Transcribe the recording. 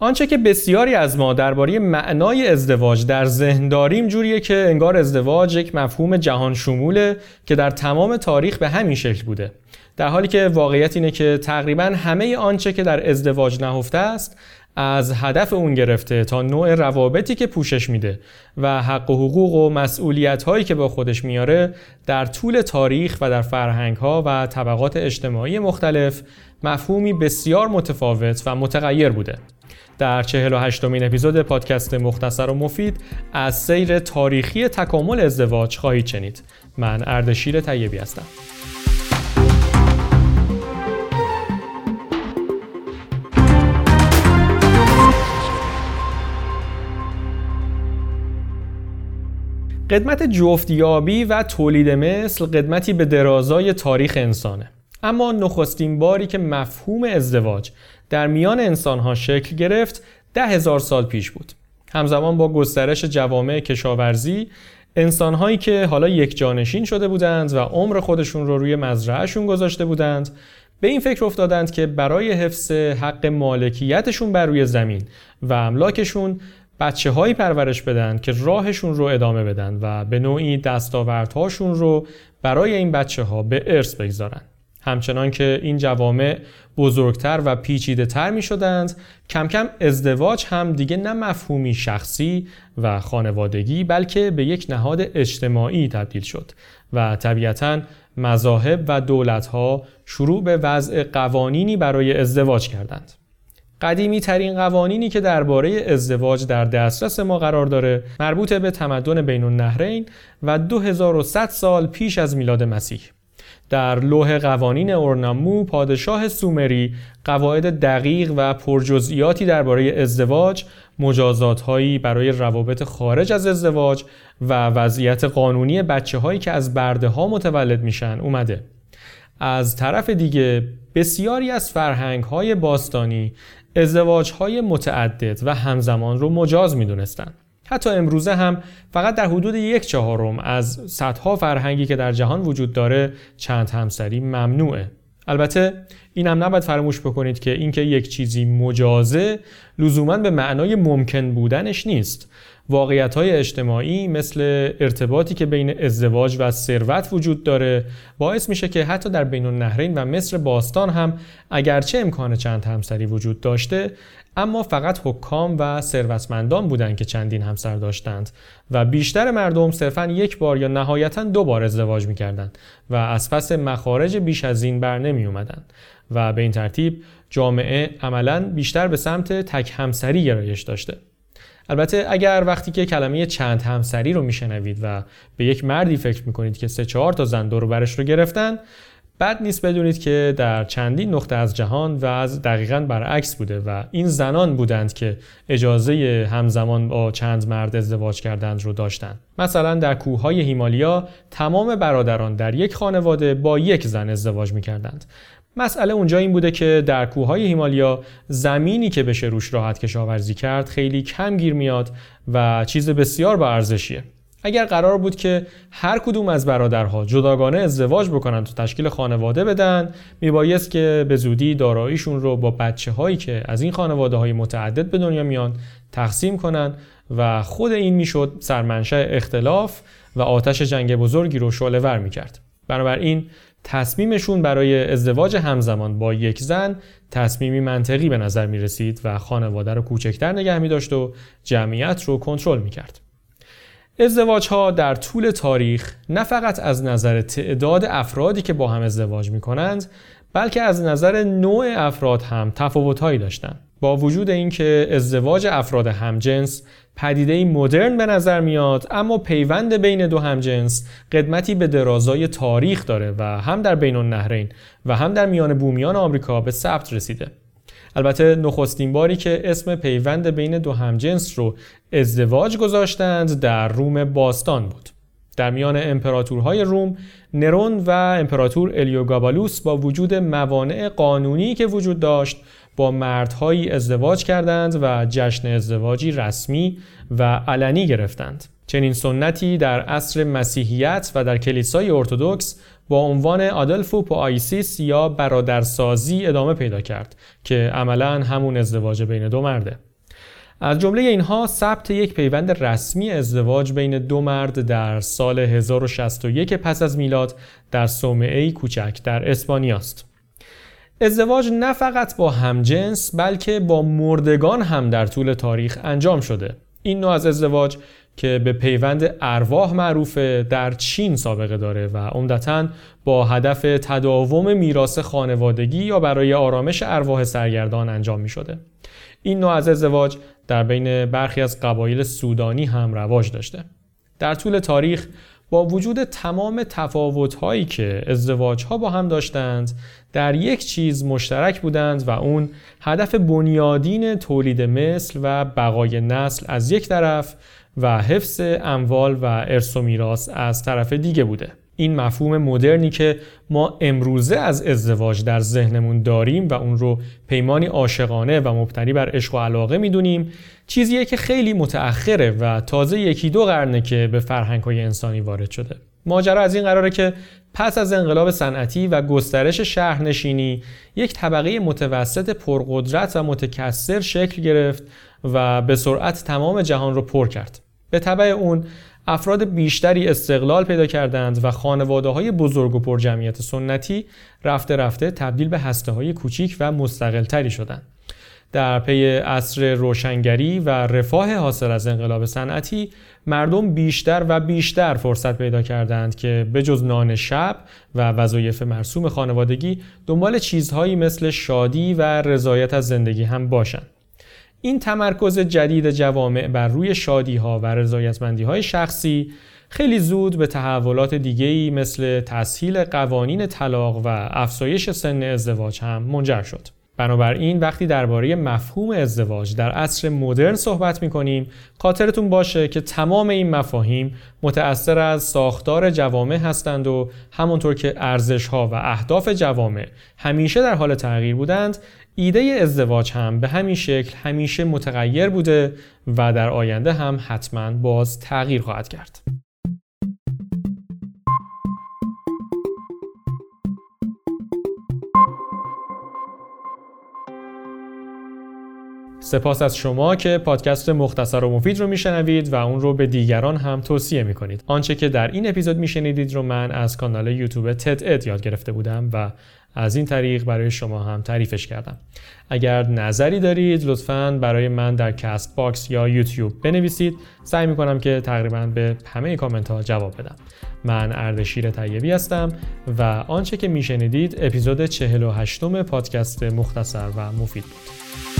آنچه که بسیاری از ما درباره معنای ازدواج در ذهن داریم جوریه که انگار ازدواج یک مفهوم جهان شموله که در تمام تاریخ به همین شکل بوده. در حالی که واقعیت اینه که تقریبا همه آنچه که در ازدواج نهفته است از هدف اون گرفته تا نوع روابطی که پوشش میده و حق و حقوق و مسئولیت هایی که با خودش میاره در طول تاریخ و در فرهنگ ها و طبقات اجتماعی مختلف مفهومی بسیار متفاوت و متغیر بوده. در 48 مین اپیزود پادکست مختصر و مفید از سیر تاریخی تکامل ازدواج خواهید شنید. من اردشیر طیبی هستم. قدمت جفتیابی و تولید مثل قدمتی به درازای تاریخ انسانه. اما نخستین باری که مفهوم ازدواج در میان انسانها شکل گرفت ده هزار سال پیش بود همزمان با گسترش جوامع کشاورزی انسانهایی که حالا یک جانشین شده بودند و عمر خودشون رو روی مزرعهشون گذاشته بودند به این فکر افتادند که برای حفظ حق مالکیتشون بر روی زمین و املاکشون بچه هایی پرورش بدن که راهشون رو ادامه بدن و به نوعی دستاوردهاشون رو برای این بچه ها به ارث بگذارن. همچنان که این جوامع بزرگتر و پیچیده تر می شدند کم کم ازدواج هم دیگه نه مفهومی شخصی و خانوادگی بلکه به یک نهاد اجتماعی تبدیل شد و طبیعتا مذاهب و دولتها شروع به وضع قوانینی برای ازدواج کردند. قدیمی ترین قوانینی که درباره ازدواج در دسترس ما قرار داره مربوط به تمدن بین النهرین و 2100 سال پیش از میلاد مسیح در لوح قوانین اورنامو پادشاه سومری قواعد دقیق و پرجزئیاتی درباره ازدواج مجازاتهایی برای روابط خارج از ازدواج و وضعیت قانونی بچه هایی که از برده ها متولد میشن اومده از طرف دیگه بسیاری از فرهنگ های باستانی ازدواج های متعدد و همزمان رو مجاز می دونستن. حتی امروزه هم فقط در حدود یک چهارم از صدها فرهنگی که در جهان وجود داره چند همسری ممنوعه. البته این هم نباید فراموش بکنید که اینکه یک چیزی مجازه لزوما به معنای ممکن بودنش نیست واقعیت های اجتماعی مثل ارتباطی که بین ازدواج و ثروت وجود داره باعث میشه که حتی در بین النهرین و مصر باستان هم اگرچه امکان چند همسری وجود داشته اما فقط حکام و ثروتمندان بودند که چندین همسر داشتند و بیشتر مردم صرفا یک بار یا نهایتا دو بار ازدواج می‌کردند و از پس مخارج بیش از این بر نمی اومدن و به این ترتیب جامعه عملا بیشتر به سمت تک همسری گرایش داشته. البته اگر وقتی که کلمه چند همسری رو میشنوید و به یک مردی فکر می‌کنید که سه چهار تا زن دور برش رو گرفتن بد نیست بدونید که در چندین نقطه از جهان و از دقیقا برعکس بوده و این زنان بودند که اجازه همزمان با چند مرد ازدواج کردند رو داشتند. مثلا در کوههای هیمالیا تمام برادران در یک خانواده با یک زن ازدواج می‌کردند مسئله اونجا این بوده که در کوههای هیمالیا زمینی که بشه روش راحت کشاورزی کرد خیلی کم گیر میاد و چیز بسیار با ارزشیه. اگر قرار بود که هر کدوم از برادرها جداگانه ازدواج بکنن تو تشکیل خانواده بدن میبایست که به زودی داراییشون رو با بچه هایی که از این خانواده های متعدد به دنیا میان تقسیم کنن و خود این می‌شد سرمنشه اختلاف و آتش جنگ بزرگی رو شعله ور می‌کرد. بنابراین تصمیمشون برای ازدواج همزمان با یک زن تصمیمی منطقی به نظر می رسید و خانواده رو کوچکتر نگه می داشت و جمعیت رو کنترل می کرد. ازدواج ها در طول تاریخ نه فقط از نظر تعداد افرادی که با هم ازدواج می کنند بلکه از نظر نوع افراد هم تفاوت هایی داشتند. با وجود اینکه ازدواج افراد همجنس پدیده مدرن به نظر میاد اما پیوند بین دو همجنس قدمتی به درازای تاریخ داره و هم در بین النهرین و هم در میان بومیان آمریکا به ثبت رسیده. البته نخستین باری که اسم پیوند بین دو همجنس رو ازدواج گذاشتند در روم باستان بود. در میان امپراتورهای روم نرون و امپراتور الیوگابالوس با وجود موانع قانونی که وجود داشت با مردهایی ازدواج کردند و جشن ازدواجی رسمی و علنی گرفتند. چنین سنتی در عصر مسیحیت و در کلیسای ارتودکس با عنوان آدلفو آیسیس یا برادرسازی ادامه پیدا کرد که عملا همون ازدواج بین دو مرده. از جمله اینها ثبت یک پیوند رسمی ازدواج بین دو مرد در سال 1061 پس از میلاد در صومعه کوچک در اسپانیا است. ازدواج نه فقط با همجنس بلکه با مردگان هم در طول تاریخ انجام شده. این نوع از ازدواج که به پیوند ارواح معروفه در چین سابقه داره و عمدتا با هدف تداوم میراث خانوادگی یا برای آرامش ارواح سرگردان انجام می شده. این نوع از ازدواج در بین برخی از قبایل سودانی هم رواج داشته. در طول تاریخ با وجود تمام تفاوت‌هایی که ازدواج‌ها با هم داشتند در یک چیز مشترک بودند و اون هدف بنیادین تولید مثل و بقای نسل از یک طرف و حفظ اموال و ارث و میراث از طرف دیگه بوده. این مفهوم مدرنی که ما امروزه از ازدواج در ذهنمون داریم و اون رو پیمانی عاشقانه و مبتنی بر عشق و علاقه می‌دونیم چیزیه که خیلی متأخره و تازه یکی دو قرنه که به فرهنگ‌های انسانی وارد شده. ماجرا از این قراره که پس از انقلاب صنعتی و گسترش شهرنشینی یک طبقه متوسط پرقدرت و متکثر شکل گرفت و به سرعت تمام جهان رو پر کرد. به طبع اون افراد بیشتری استقلال پیدا کردند و خانواده های بزرگ و پر جمعیت سنتی رفته رفته تبدیل به هسته های کوچیک و مستقل تری شدند. در پی عصر روشنگری و رفاه حاصل از انقلاب صنعتی مردم بیشتر و بیشتر فرصت پیدا کردند که به جز نان شب و وظایف مرسوم خانوادگی دنبال چیزهایی مثل شادی و رضایت از زندگی هم باشند. این تمرکز جدید جوامع بر روی شادی ها و رضایتمندی های شخصی خیلی زود به تحولات دیگه‌ای مثل تسهیل قوانین طلاق و افزایش سن ازدواج هم منجر شد. بنابراین وقتی درباره مفهوم ازدواج در عصر مدرن صحبت می کنیم خاطرتون باشه که تمام این مفاهیم متأثر از ساختار جوامع هستند و همونطور که ارزش ها و اهداف جوامع همیشه در حال تغییر بودند ایده ازدواج هم به همین شکل همیشه متغیر بوده و در آینده هم حتما باز تغییر خواهد کرد. سپاس از شما که پادکست مختصر و مفید رو میشنوید و اون رو به دیگران هم توصیه می‌کنید. آنچه که در این اپیزود میشنیدید رو من از کانال یوتیوب TED-Ed یاد گرفته بودم و از این طریق برای شما هم تعریفش کردم. اگر نظری دارید لطفا برای من در Castbox یا یوتیوب بنویسید. سعی می‌کنم که تقریبا به همه کامنت ها جواب بدم. من اردشیر طیبی هستم و آنچه که میشنیدید اپیزود 48 پادکست مختصر و مفید بود.